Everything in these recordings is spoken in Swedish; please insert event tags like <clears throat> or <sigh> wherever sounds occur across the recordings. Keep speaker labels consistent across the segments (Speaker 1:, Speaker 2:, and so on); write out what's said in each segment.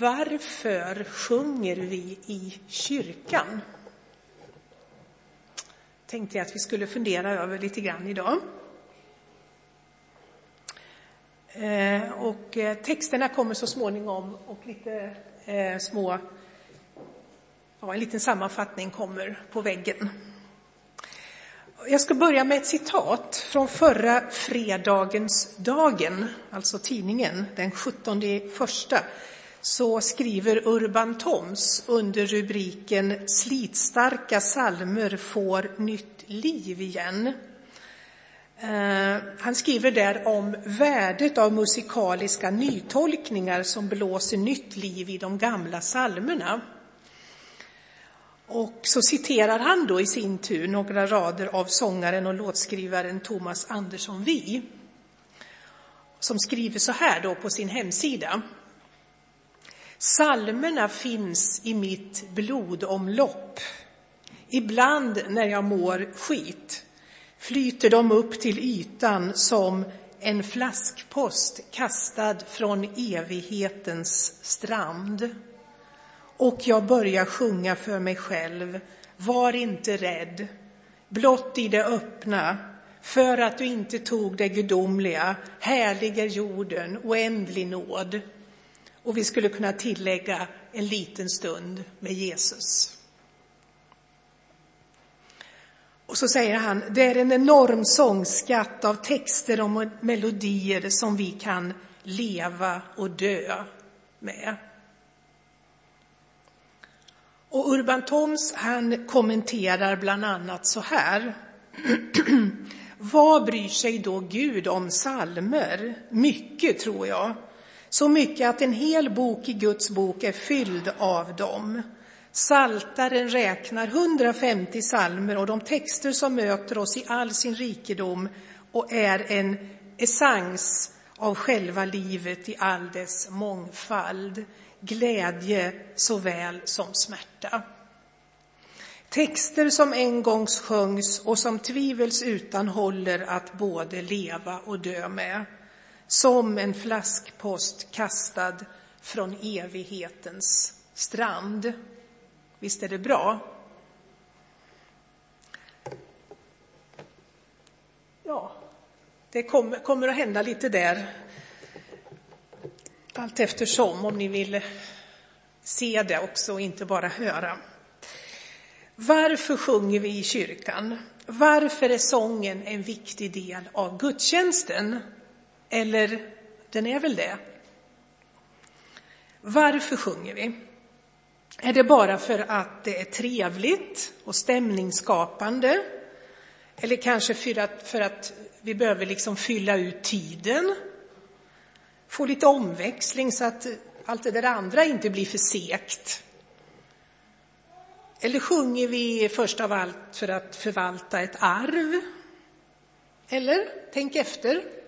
Speaker 1: Varför sjunger vi i kyrkan? Tänkte jag att vi skulle fundera över lite grann idag. Eh, och eh, texterna kommer så småningom och lite eh, små, ja, en liten sammanfattning kommer på väggen. Jag ska börja med ett citat från förra fredagens Dagen, alltså tidningen, den 17 första så skriver Urban Toms under rubriken Slitstarka salmer får nytt liv igen. Eh, han skriver där om värdet av musikaliska nytolkningar som blåser nytt liv i de gamla salmerna. Och så citerar han då i sin tur några rader av sångaren och låtskrivaren Thomas Andersson Vi som skriver så här då på sin hemsida. Salmerna finns i mitt blodomlopp. Ibland när jag mår skit flyter de upp till ytan som en flaskpost kastad från evighetens strand. Och jag börjar sjunga för mig själv. Var inte rädd, blott i det öppna, för att du inte tog det gudomliga, härlig är jorden, oändlig nåd. Och vi skulle kunna tillägga en liten stund med Jesus. Och så säger han, det är en enorm sångskatt av texter och melodier som vi kan leva och dö med. Och Urban Toms han kommenterar bland annat så här. <clears throat> Vad bryr sig då Gud om salmer? Mycket, tror jag. Så mycket att en hel bok i Guds bok är fylld av dem. Saltaren räknar 150 salmer och de texter som möter oss i all sin rikedom och är en essens av själva livet i all dess mångfald, glädje såväl som smärta. Texter som en gång sjöngs och som tvivelsutan håller att både leva och dö med som en flaskpost kastad från evighetens strand. Visst är det bra? Ja, det kommer, kommer att hända lite där allt eftersom, om ni vill se det också och inte bara höra. Varför sjunger vi i kyrkan? Varför är sången en viktig del av gudstjänsten? Eller, den är väl det. Varför sjunger vi? Är det bara för att det är trevligt och stämningsskapande? Eller kanske för att, för att vi behöver liksom fylla ut tiden? Få lite omväxling så att allt det där andra inte blir för segt? Eller sjunger vi först av allt för att förvalta ett arv? Eller, tänk efter.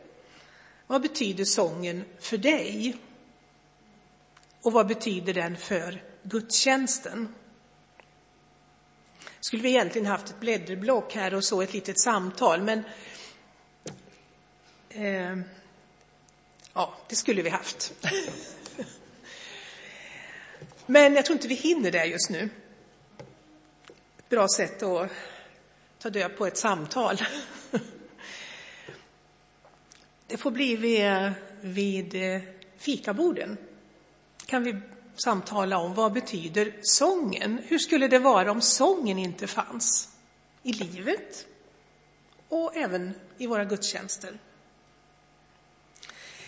Speaker 1: Vad betyder sången för dig? Och vad betyder den för gudstjänsten? Skulle vi egentligen haft ett blädderblock här och så ett litet samtal, men eh, ja, det skulle vi haft. <laughs> men jag tror inte vi hinner det just nu. Ett bra sätt att ta död på ett samtal. Det får bli vid, vid eh, fikaborden. kan vi samtala om vad betyder sången? Hur skulle det vara om sången inte fanns i livet och även i våra gudstjänster?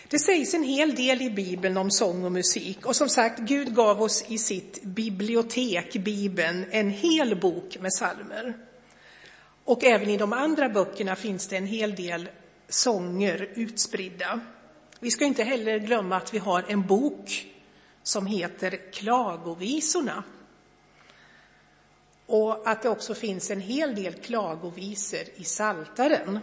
Speaker 1: Det sägs en hel del i Bibeln om sång och musik och som sagt, Gud gav oss i sitt bibliotek, Bibeln, en hel bok med salmer. Och även i de andra böckerna finns det en hel del sånger utspridda. Vi ska inte heller glömma att vi har en bok som heter Klagovisorna. Och att det också finns en hel del klagovisor i Saltaren.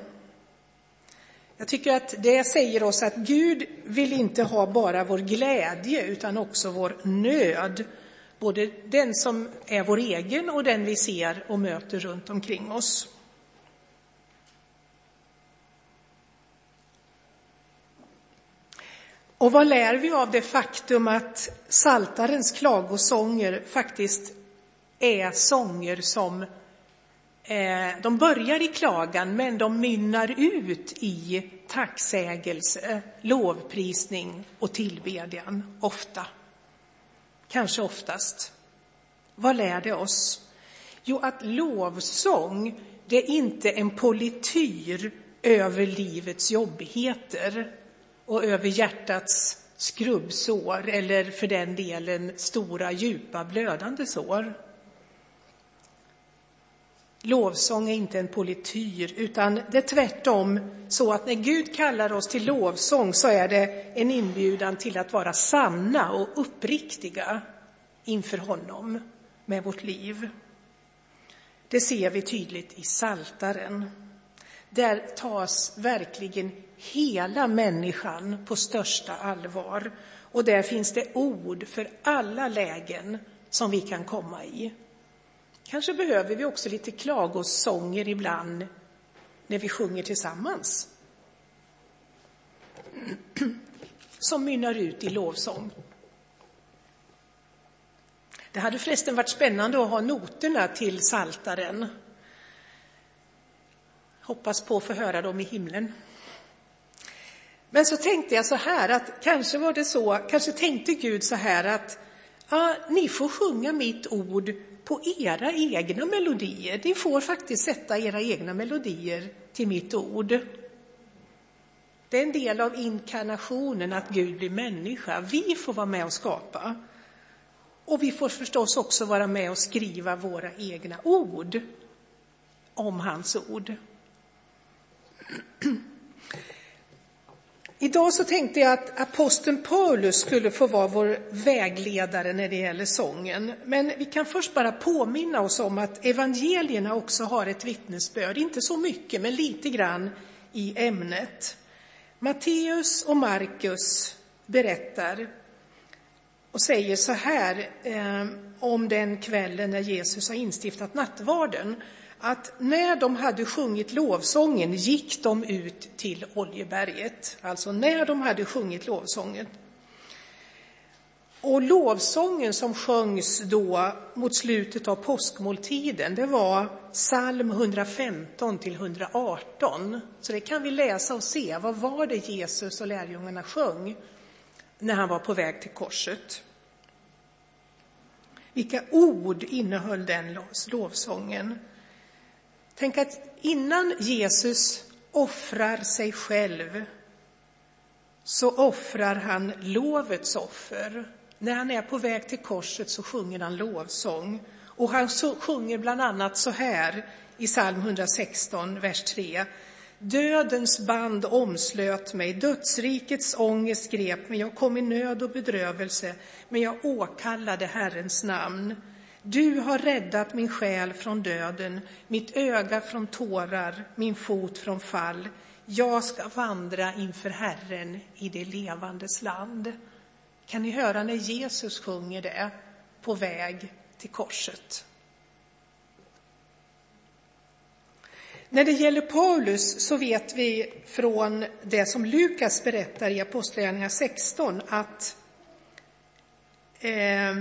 Speaker 1: Jag tycker att det säger oss att Gud vill inte ha bara vår glädje utan också vår nöd. Både den som är vår egen och den vi ser och möter runt omkring oss. Och vad lär vi av det faktum att saltarens klagosånger faktiskt är sånger som eh, de börjar i klagan men de mynnar ut i tacksägelse, lovprisning och tillbedjan ofta. Kanske oftast. Vad lär det oss? Jo, att lovsång, det är inte en polityr över livets jobbigheter och över hjärtats skrubbsår eller för den delen stora, djupa, blödande sår. Lovsång är inte en polityr, utan det är tvärtom så att när Gud kallar oss till lovsång så är det en inbjudan till att vara sanna och uppriktiga inför honom med vårt liv. Det ser vi tydligt i Saltaren. Där tas verkligen hela människan på största allvar. Och där finns det ord för alla lägen som vi kan komma i. Kanske behöver vi också lite klagosånger ibland när vi sjunger tillsammans. <clears throat> Som mynnar ut i lovsång. Det hade förresten varit spännande att ha noterna till saltaren. Hoppas på att få höra dem i himlen. Men så tänkte jag så här att kanske var det så, kanske tänkte Gud så här att ja, ni får sjunga mitt ord på era egna melodier. Ni får faktiskt sätta era egna melodier till mitt ord. Det är en del av inkarnationen att Gud blir människa. Vi får vara med och skapa. Och vi får förstås också vara med och skriva våra egna ord om hans ord. Idag så tänkte jag att aposteln Paulus skulle få vara vår vägledare när det gäller sången. Men vi kan först bara påminna oss om att evangelierna också har ett vittnesbörd, inte så mycket, men lite grann i ämnet. Matteus och Markus berättar och säger så här eh, om den kvällen när Jesus har instiftat nattvarden att när de hade sjungit lovsången gick de ut till Oljeberget. Alltså när de hade sjungit lovsången. Och lovsången som sjöngs då mot slutet av påskmåltiden, det var psalm 115 till 118. Så det kan vi läsa och se. Vad var det Jesus och lärjungarna sjöng när han var på väg till korset? Vilka ord innehöll den lovsången? Tänk att innan Jesus offrar sig själv så offrar han lovets offer. När han är på väg till korset så sjunger han lovsång. Och han sjunger bland annat så här i psalm 116, vers 3. Dödens band omslöt mig, dödsrikets ångest grep mig, jag kom i nöd och bedrövelse, men jag åkallade Herrens namn. Du har räddat min själ från döden, mitt öga från tårar, min fot från fall. Jag ska vandra inför Herren i det levandes land. Kan ni höra när Jesus sjunger det på väg till korset? När det gäller Paulus så vet vi från det som Lukas berättar i Apostlagärningarna 16 att eh,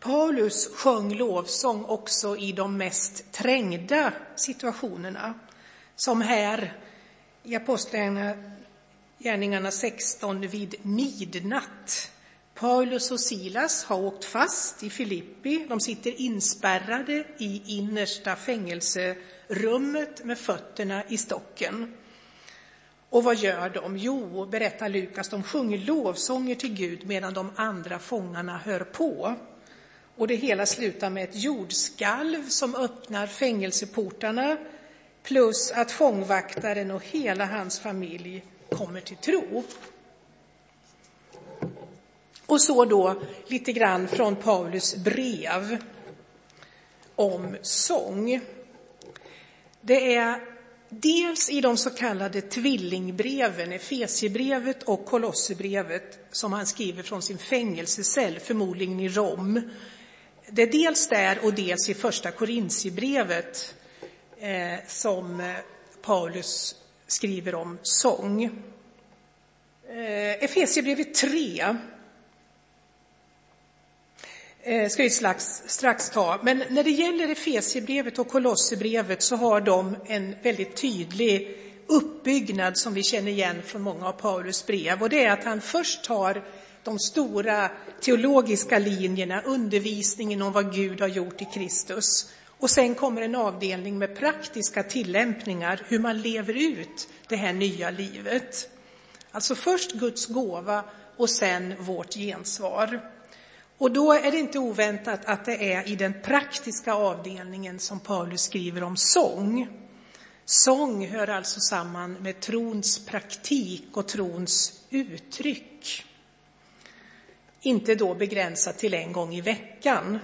Speaker 1: Paulus sjöng lovsång också i de mest trängda situationerna, som här i Apostlagärningarna 16 vid midnatt. Paulus och Silas har åkt fast i Filippi. De sitter inspärrade i innersta fängelserummet med fötterna i stocken. Och vad gör de? Jo, berättar Lukas, de sjunger lovsånger till Gud medan de andra fångarna hör på. Och det hela slutar med ett jordskalv som öppnar fängelseportarna plus att fångvaktaren och hela hans familj kommer till tro. Och så då lite grann från Paulus brev om sång. Det är dels i de så kallade tvillingbreven, Efesiebrevet och Kolosserbrevet, som han skriver från sin fängelsecell, förmodligen i Rom, det är dels där och dels i första Korintierbrevet eh, som eh, Paulus skriver om sång. Eh, Efesierbrevet 3 eh, ska vi strax, strax ta. Men när det gäller Efesierbrevet och Kolosserbrevet så har de en väldigt tydlig uppbyggnad som vi känner igen från många av Paulus brev. Och det är att han först tar de stora teologiska linjerna, undervisningen om vad Gud har gjort i Kristus. Och sen kommer en avdelning med praktiska tillämpningar, hur man lever ut det här nya livet. Alltså först Guds gåva och sen vårt gensvar. Och då är det inte oväntat att det är i den praktiska avdelningen som Paulus skriver om sång. Sång hör alltså samman med trons praktik och trons uttryck. Inte då begränsat till en gång i veckan.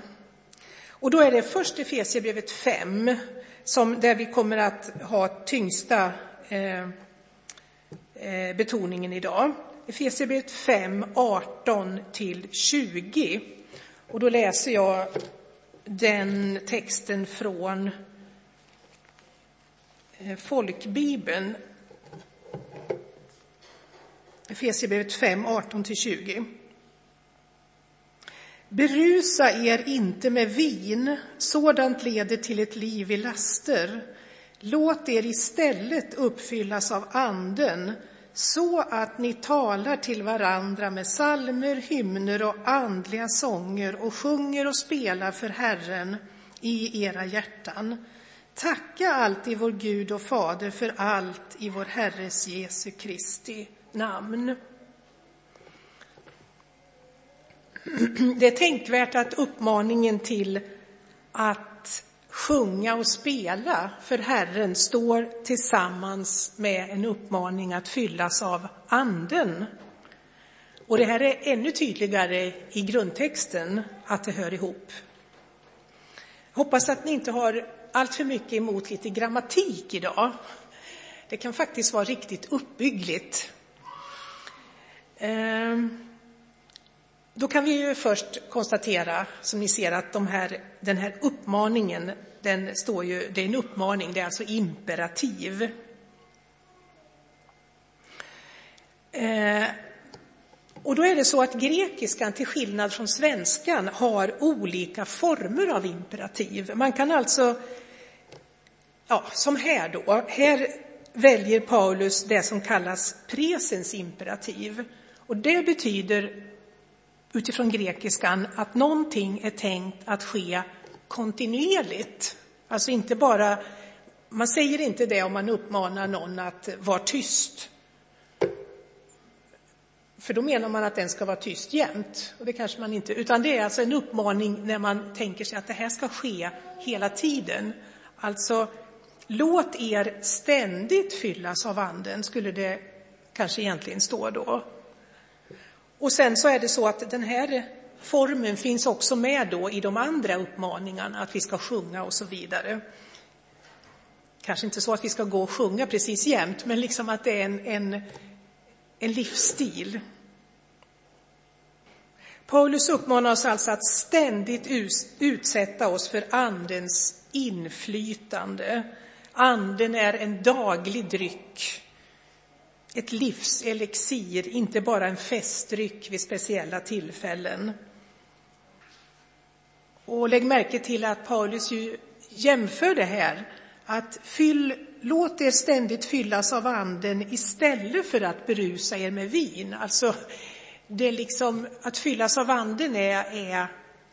Speaker 1: Och då är det först Efesierbrevet 5 som, där vi kommer att ha tyngsta eh, eh betoningen idag. Efesierbrevet 5, 18 till 20. Och då läser jag den texten från eh, folkbibeln. Efesierbrevet 5, 18 till 20. Berusa er inte med vin, sådant leder till ett liv i laster. Låt er istället uppfyllas av Anden, så att ni talar till varandra med salmer, hymner och andliga sånger och sjunger och spelar för Herren i era hjärtan. Tacka alltid vår Gud och Fader för allt i vår Herres Jesu Kristi namn. <clears throat> Det är tänkvärt att uppmaningen till att sjunga och spela för Herren står tillsammans med en uppmaning att fyllas av Anden. Och det här är ännu tydligare i grundtexten, att det hör ihop. Hoppas att ni inte har allt för mycket emot lite grammatik idag. Det kan faktiskt vara riktigt uppbyggligt. Ehm. Då kan vi ju först konstatera, som ni ser, att de här, den här uppmaningen, den står ju, det är en uppmaning, det är alltså imperativ. Eh, och då är det så att grekiskan, till skillnad från svenskan, har olika former av imperativ. Man kan alltså, ja, som här då, här väljer Paulus det som kallas presens imperativ. Och det betyder utifrån grekiskan att någonting är tänkt att ske kontinuerligt. Alltså inte bara, man säger inte det om man uppmanar någon att vara tyst. För då menar man att den ska vara tyst jämt, och det kanske man inte, utan det är alltså en uppmaning när man tänker sig att det här ska ske hela tiden. Alltså, låt er ständigt fyllas av anden, skulle det kanske egentligen stå då. Och sen så är det så att den här formen finns också med då i de andra uppmaningarna, att vi ska sjunga och så vidare. Kanske inte så att vi ska gå och sjunga precis jämt, men liksom att det är en, en, en livsstil. Paulus uppmanar oss alltså att ständigt utsätta oss för Andens inflytande. Anden är en daglig dryck ett livselixir, inte bara en festdryck vid speciella tillfällen. Och lägg märke till att Paulus ju jämför det här, att fyll, låt er ständigt fyllas av anden istället för att berusa er med vin. Alltså, det är liksom, att fyllas av anden är, är,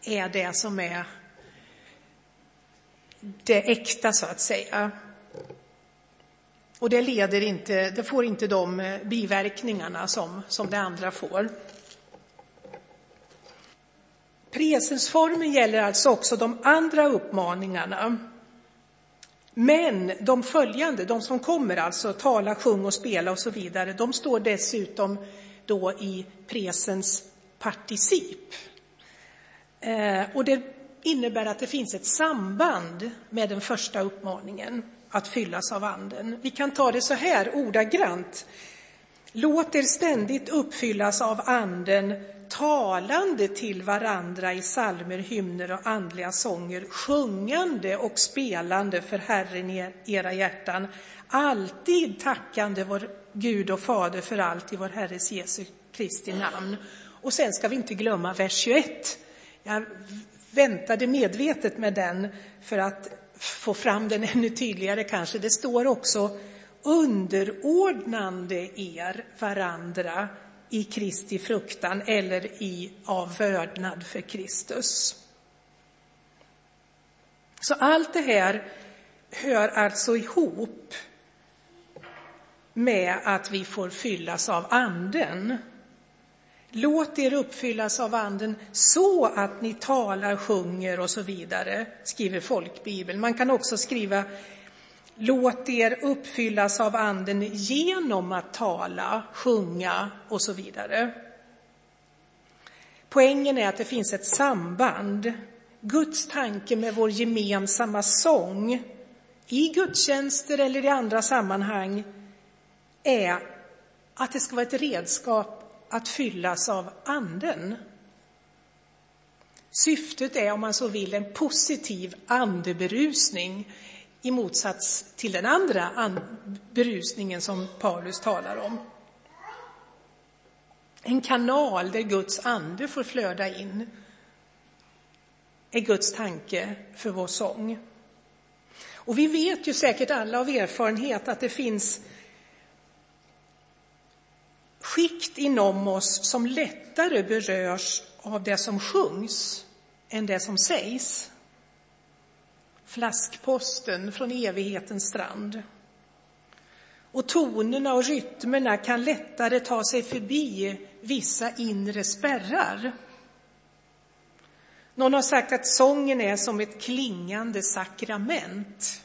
Speaker 1: är det som är det äkta, så att säga. Och det, leder inte, det får inte de eh, biverkningarna som, som det andra får. Presensformen gäller alltså också de andra uppmaningarna. Men de följande, de som kommer, alltså tala, sjung och spela och så vidare, de står dessutom då i presens particip. Eh, och det innebär att det finns ett samband med den första uppmaningen att fyllas av Anden. Vi kan ta det så här ordagrant. Låt er ständigt uppfyllas av Anden, talande till varandra i salmer, hymner och andliga sånger, sjungande och spelande för Herren i era hjärtan, alltid tackande vår Gud och Fader för allt i vår Herres Jesu Kristi namn. Och sen ska vi inte glömma vers 21. Jag väntade medvetet med den för att få fram den ännu tydligare kanske. Det står också underordnande er varandra i Kristi fruktan eller i av vördnad för Kristus. Så allt det här hör alltså ihop med att vi får fyllas av Anden. Låt er uppfyllas av Anden så att ni talar, sjunger och så vidare, skriver folkbibeln. Man kan också skriva Låt er uppfyllas av Anden genom att tala, sjunga och så vidare. Poängen är att det finns ett samband. Guds tanke med vår gemensamma sång i gudstjänster eller i andra sammanhang är att det ska vara ett redskap att fyllas av Anden. Syftet är, om man så vill, en positiv andeberusning i motsats till den andra berusningen som Paulus talar om. En kanal där Guds ande får flöda in är Guds tanke för vår sång. Och vi vet ju säkert alla av erfarenhet att det finns skikt inom oss som lättare berörs av det som sjungs än det som sägs. Flaskposten från evighetens strand. Och tonerna och rytmerna kan lättare ta sig förbi vissa inre spärrar. Någon har sagt att sången är som ett klingande sakrament.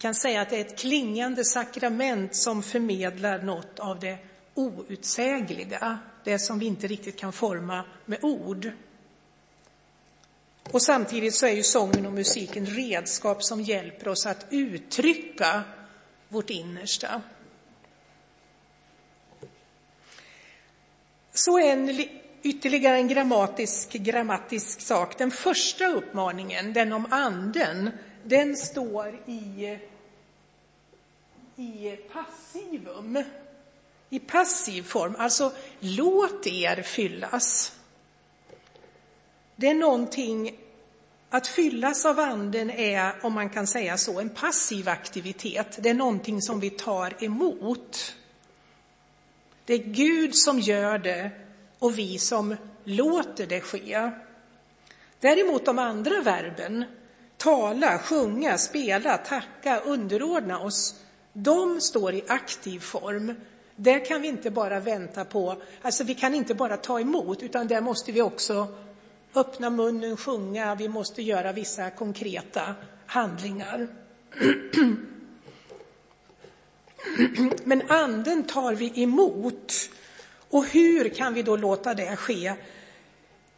Speaker 1: Vi kan säga att det är ett klingande sakrament som förmedlar något av det outsägliga, det som vi inte riktigt kan forma med ord. Och samtidigt så är ju sången och musiken redskap som hjälper oss att uttrycka vårt innersta. Så en ytterligare en grammatisk, grammatisk sak. Den första uppmaningen, den om anden, den står i, i passivum. I passiv form, alltså låt er fyllas. Det är någonting, att fyllas av anden är, om man kan säga så, en passiv aktivitet. Det är någonting som vi tar emot. Det är Gud som gör det och vi som låter det ske. Däremot de andra verben, tala, sjunga, spela, tacka, underordna oss, de står i aktiv form. Det kan vi inte bara vänta på, alltså vi kan inte bara ta emot, utan där måste vi också öppna munnen, sjunga, vi måste göra vissa konkreta handlingar. <clears throat> Men anden tar vi emot. Och hur kan vi då låta det ske?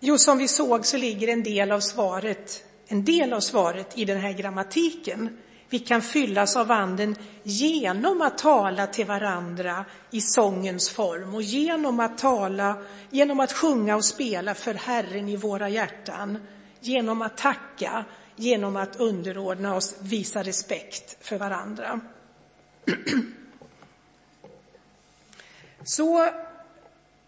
Speaker 1: Jo, som vi såg så ligger en del av svaret, en del av svaret i den här grammatiken. Vi kan fyllas av anden genom att tala till varandra i sångens form och genom att tala, genom att sjunga och spela för Herren i våra hjärtan, genom att tacka, genom att underordna oss, visa respekt för varandra. <clears throat> Så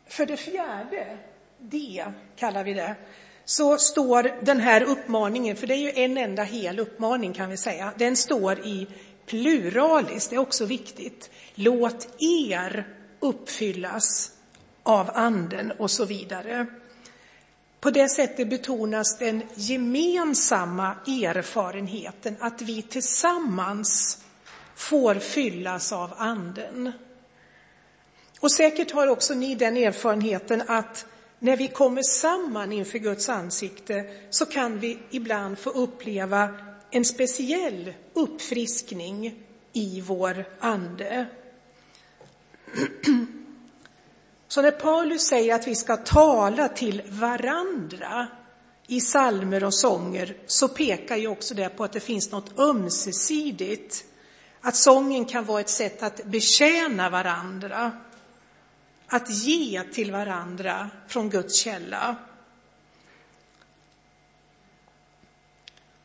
Speaker 1: för det fjärde, D kallar vi det, så står den här uppmaningen, för det är ju en enda hel uppmaning kan vi säga, den står i pluralis, det är också viktigt. Låt er uppfyllas av anden och så vidare. På det sättet betonas den gemensamma erfarenheten att vi tillsammans får fyllas av anden. Och säkert har också ni den erfarenheten att när vi kommer samman inför Guds ansikte så kan vi ibland få uppleva en speciell uppfriskning i vår ande. Så när Paulus säger att vi ska tala till varandra i salmer och sånger så pekar ju också det på att det finns något ömsesidigt. Att sången kan vara ett sätt att betjäna varandra att ge till varandra från Guds källa.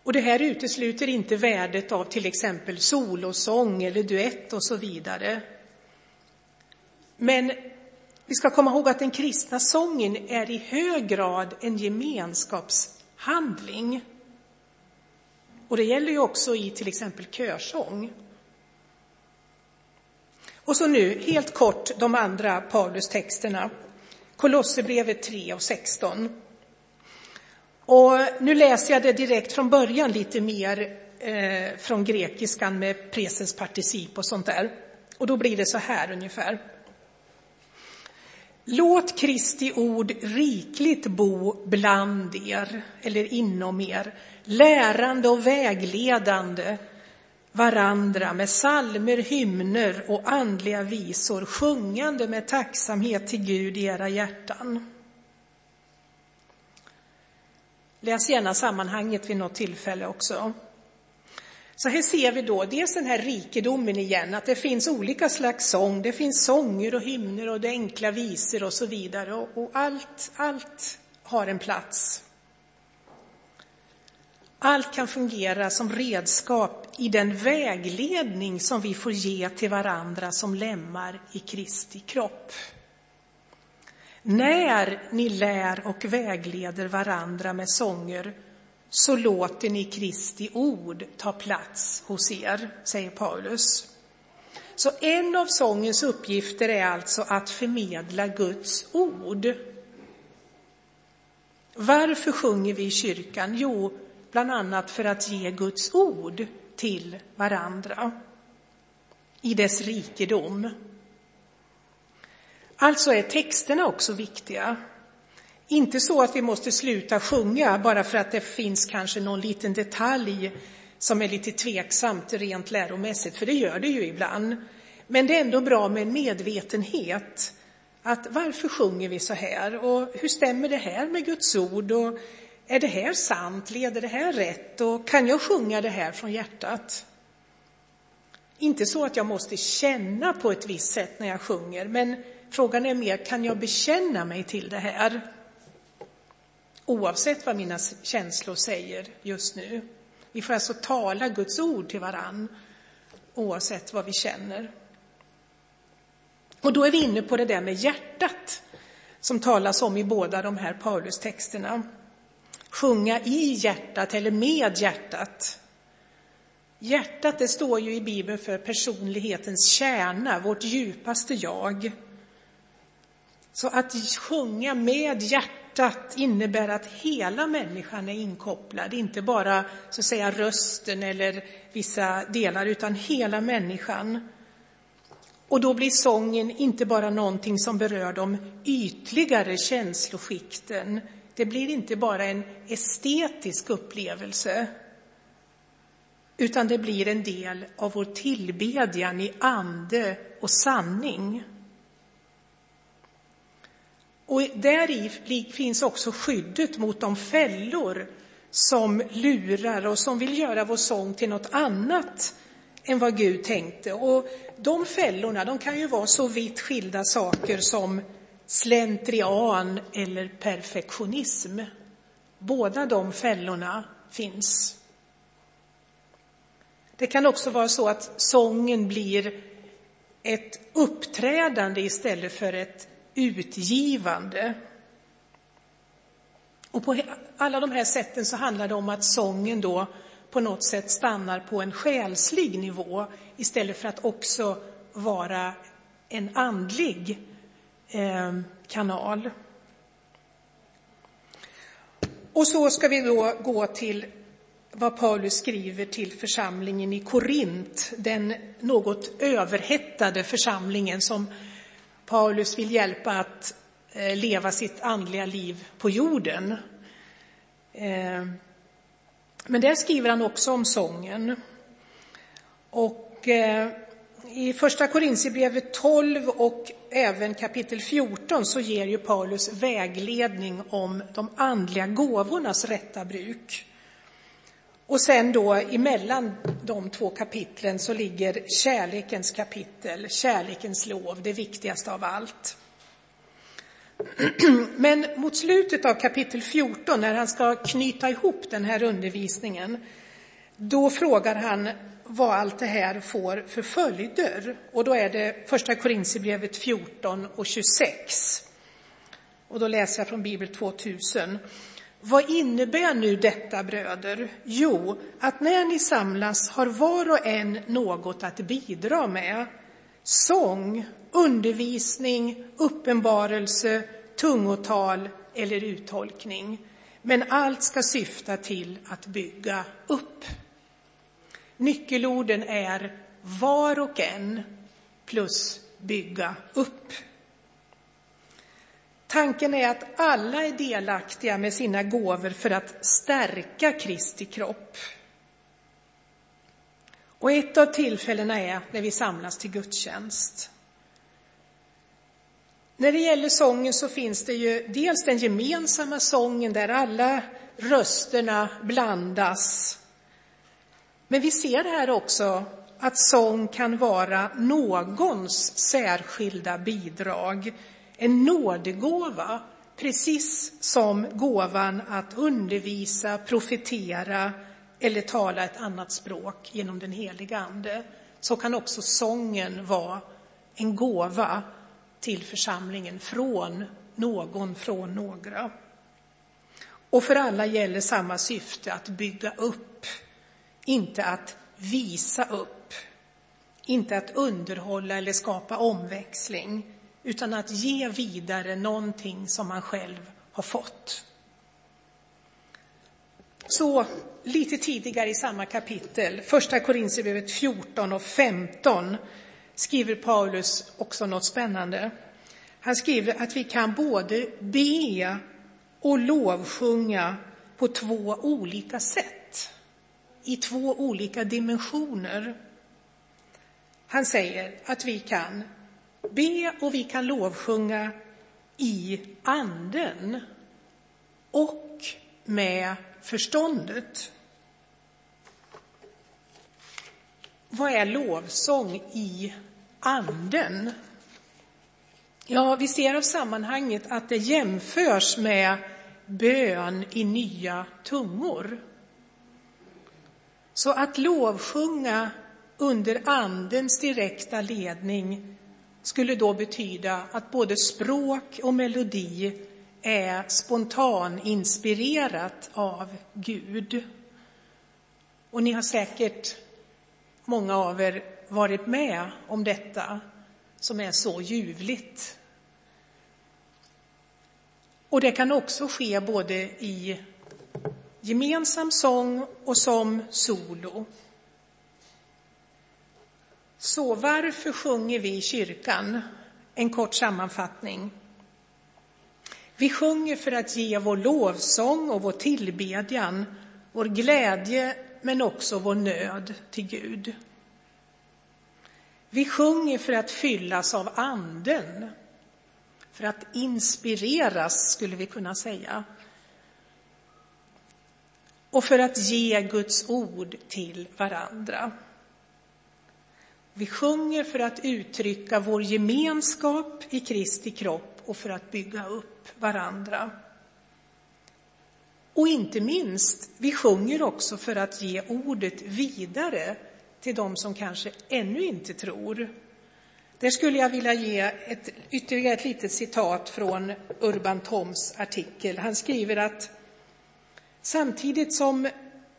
Speaker 1: Och det här utesluter inte värdet av till exempel solosång eller duett och så vidare. Men vi ska komma ihåg att den kristna sången är i hög grad en gemenskapshandling. Och det gäller ju också i till exempel körsång. Och så nu helt kort de andra Paulus-texterna. Kolosserbrevet 3 och 16. Och nu läser jag det direkt från början lite mer eh, från grekiskan med presens particip och sånt där. Och då blir det så här ungefär. Låt Kristi ord rikligt bo bland er, eller inom er, lärande och vägledande varandra med salmer, hymner och andliga visor, sjungande med tacksamhet till Gud i era hjärtan. Läs gärna sammanhanget vid något tillfälle också. Så här ser vi då dels den här rikedomen igen, att det finns olika slags sång. Det finns sånger och hymner och det enkla visor och så vidare. Och, och allt, allt har en plats. Allt kan fungera som redskap i den vägledning som vi får ge till varandra som lemmar i Kristi kropp. När ni lär och vägleder varandra med sånger så låter ni Kristi ord ta plats hos er, säger Paulus. Så en av sångens uppgifter är alltså att förmedla Guds ord. Varför sjunger vi i kyrkan? Jo, bland annat för att ge Guds ord till varandra i dess rikedom. Alltså är texterna också viktiga. Inte så att vi måste sluta sjunga bara för att det finns kanske någon liten detalj som är lite tveksamt rent läromässigt, för det gör det ju ibland. Men det är ändå bra med en medvetenhet. Att varför sjunger vi så här? Och hur stämmer det här med Guds ord? Och är det här sant? Leder det här rätt? Och kan jag sjunga det här från hjärtat? Inte så att jag måste känna på ett visst sätt när jag sjunger, men frågan är mer, kan jag bekänna mig till det här? Oavsett vad mina känslor säger just nu. Vi får alltså tala Guds ord till varann, oavsett vad vi känner. Och då är vi inne på det där med hjärtat, som talas om i båda de här Paulus-texterna sjunga i hjärtat eller med hjärtat. Hjärtat, det står ju i Bibeln för personlighetens kärna, vårt djupaste jag. Så att sjunga med hjärtat innebär att hela människan är inkopplad, inte bara så att säga rösten eller vissa delar, utan hela människan. Och då blir sången inte bara någonting som berör de ytligare känsloskikten, det blir inte bara en estetisk upplevelse, utan det blir en del av vår tillbedjan i ande och sanning. Och där i finns också skyddet mot de fällor som lurar och som vill göra vår sång till något annat än vad Gud tänkte. Och de fällorna de kan ju vara så vitt skilda saker som slentrian eller perfektionism. Båda de fällorna finns. Det kan också vara så att sången blir ett uppträdande istället för ett utgivande. Och på alla de här sätten så handlar det om att sången då på något sätt stannar på en själslig nivå istället för att också vara en andlig Eh, kanal. Och så ska vi då gå till vad Paulus skriver till församlingen i Korint, den något överhettade församlingen som Paulus vill hjälpa att eh, leva sitt andliga liv på jorden. Eh, men där skriver han också om sången. Och i första Korintierbrevet 12 och även kapitel 14 så ger ju Paulus vägledning om de andliga gåvornas rätta bruk. Och sen då emellan de två kapitlen så ligger kärlekens kapitel, kärlekens lov, det viktigaste av allt. <clears throat> Men mot slutet av kapitel 14, när han ska knyta ihop den här undervisningen, då frågar han vad allt det här får för följder. Och då är det första Korintierbrevet 14 och 26. Och då läser jag från Bibel 2000. Vad innebär nu detta, bröder? Jo, att när ni samlas har var och en något att bidra med. Sång, undervisning, uppenbarelse, tungotal eller uttolkning. Men allt ska syfta till att bygga upp. Nyckelorden är var och en plus bygga upp. Tanken är att alla är delaktiga med sina gåvor för att stärka Kristi kropp. Och ett av tillfällena är när vi samlas till gudstjänst. När det gäller sången så finns det ju dels den gemensamma sången där alla rösterna blandas. Men vi ser här också att sång kan vara någons särskilda bidrag, en nådegåva, precis som gåvan att undervisa, profetera eller tala ett annat språk genom den heliga Ande. Så kan också sången vara en gåva till församlingen från någon, från några. Och för alla gäller samma syfte, att bygga upp, inte att visa upp, inte att underhålla eller skapa omväxling, utan att ge vidare någonting som man själv har fått. Så lite tidigare i samma kapitel, första Korinthierbrevet 14 och 15, skriver Paulus också något spännande. Han skriver att vi kan både be och lovsjunga på två olika sätt, i två olika dimensioner. Han säger att vi kan be och vi kan lovsjunga i anden och med förståndet. Vad är lovsång i anden? Ja, vi ser av sammanhanget att det jämförs med bön i nya tungor. Så att lovsjunga under andens direkta ledning skulle då betyda att både språk och melodi är spontaninspirerat av Gud. Och ni har säkert, många av er, varit med om detta som är så ljuvligt. Och det kan också ske både i gemensam sång och som solo. Så varför sjunger vi i kyrkan? En kort sammanfattning. Vi sjunger för att ge vår lovsång och vår tillbedjan, vår glädje men också vår nöd till Gud. Vi sjunger för att fyllas av anden, för att inspireras, skulle vi kunna säga. Och för att ge Guds ord till varandra. Vi sjunger för att uttrycka vår gemenskap i Kristi kropp och för att bygga upp varandra. Och inte minst, vi sjunger också för att ge ordet vidare till de som kanske ännu inte tror. Där skulle jag vilja ge ett, ytterligare ett litet citat från Urban Toms artikel. Han skriver att samtidigt som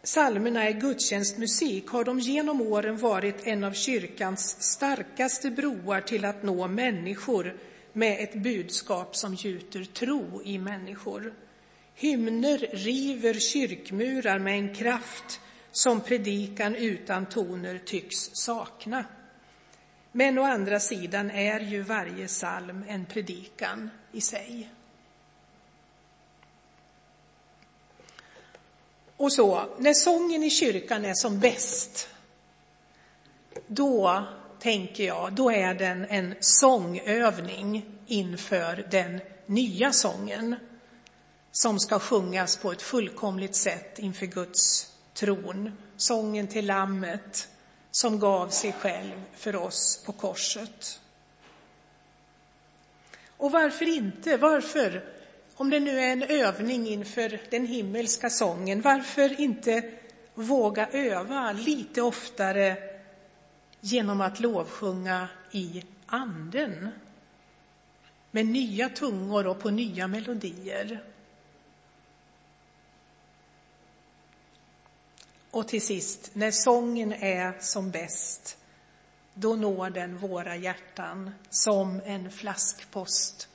Speaker 1: psalmerna är gudstjänstmusik har de genom åren varit en av kyrkans starkaste broar till att nå människor med ett budskap som gjuter tro i människor. Hymner river kyrkmurar med en kraft som predikan utan toner tycks sakna. Men å andra sidan är ju varje psalm en predikan i sig. Och så, när sången i kyrkan är som bäst, då tänker jag, då är den en sångövning inför den nya sången som ska sjungas på ett fullkomligt sätt inför Guds tron. Sången till Lammet som gav sig själv för oss på korset. Och varför inte? Varför om det nu är en övning inför den himmelska sången, varför inte våga öva lite oftare genom att lovsjunga i anden med nya tungor och på nya melodier. Och till sist, när sången är som bäst, då når den våra hjärtan som en flaskpost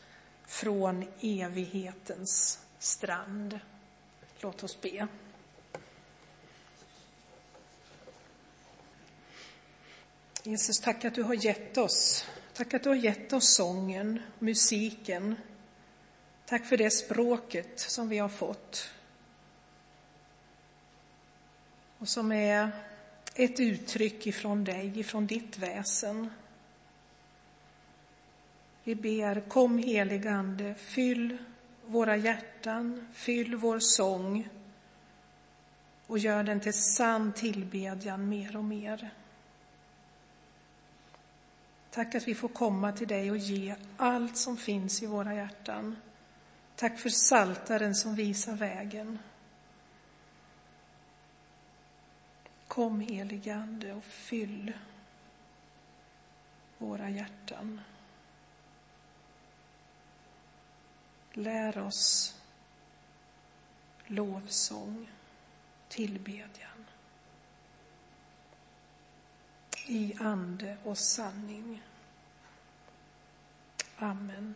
Speaker 1: från evighetens strand. Låt oss be. Jesus, tack att du har gett oss. Tack att du har gett oss sången, musiken. Tack för det språket som vi har fått. Och som är ett uttryck ifrån dig, ifrån ditt väsen. Vi ber, kom helig Ande, fyll våra hjärtan, fyll vår sång och gör den till sann tillbedjan mer och mer. Tack att vi får komma till dig och ge allt som finns i våra hjärtan. Tack för saltaren som visar vägen. Kom helige Ande och fyll våra hjärtan. Lär oss lovsång, tillbedjan i ande och sanning. Amen.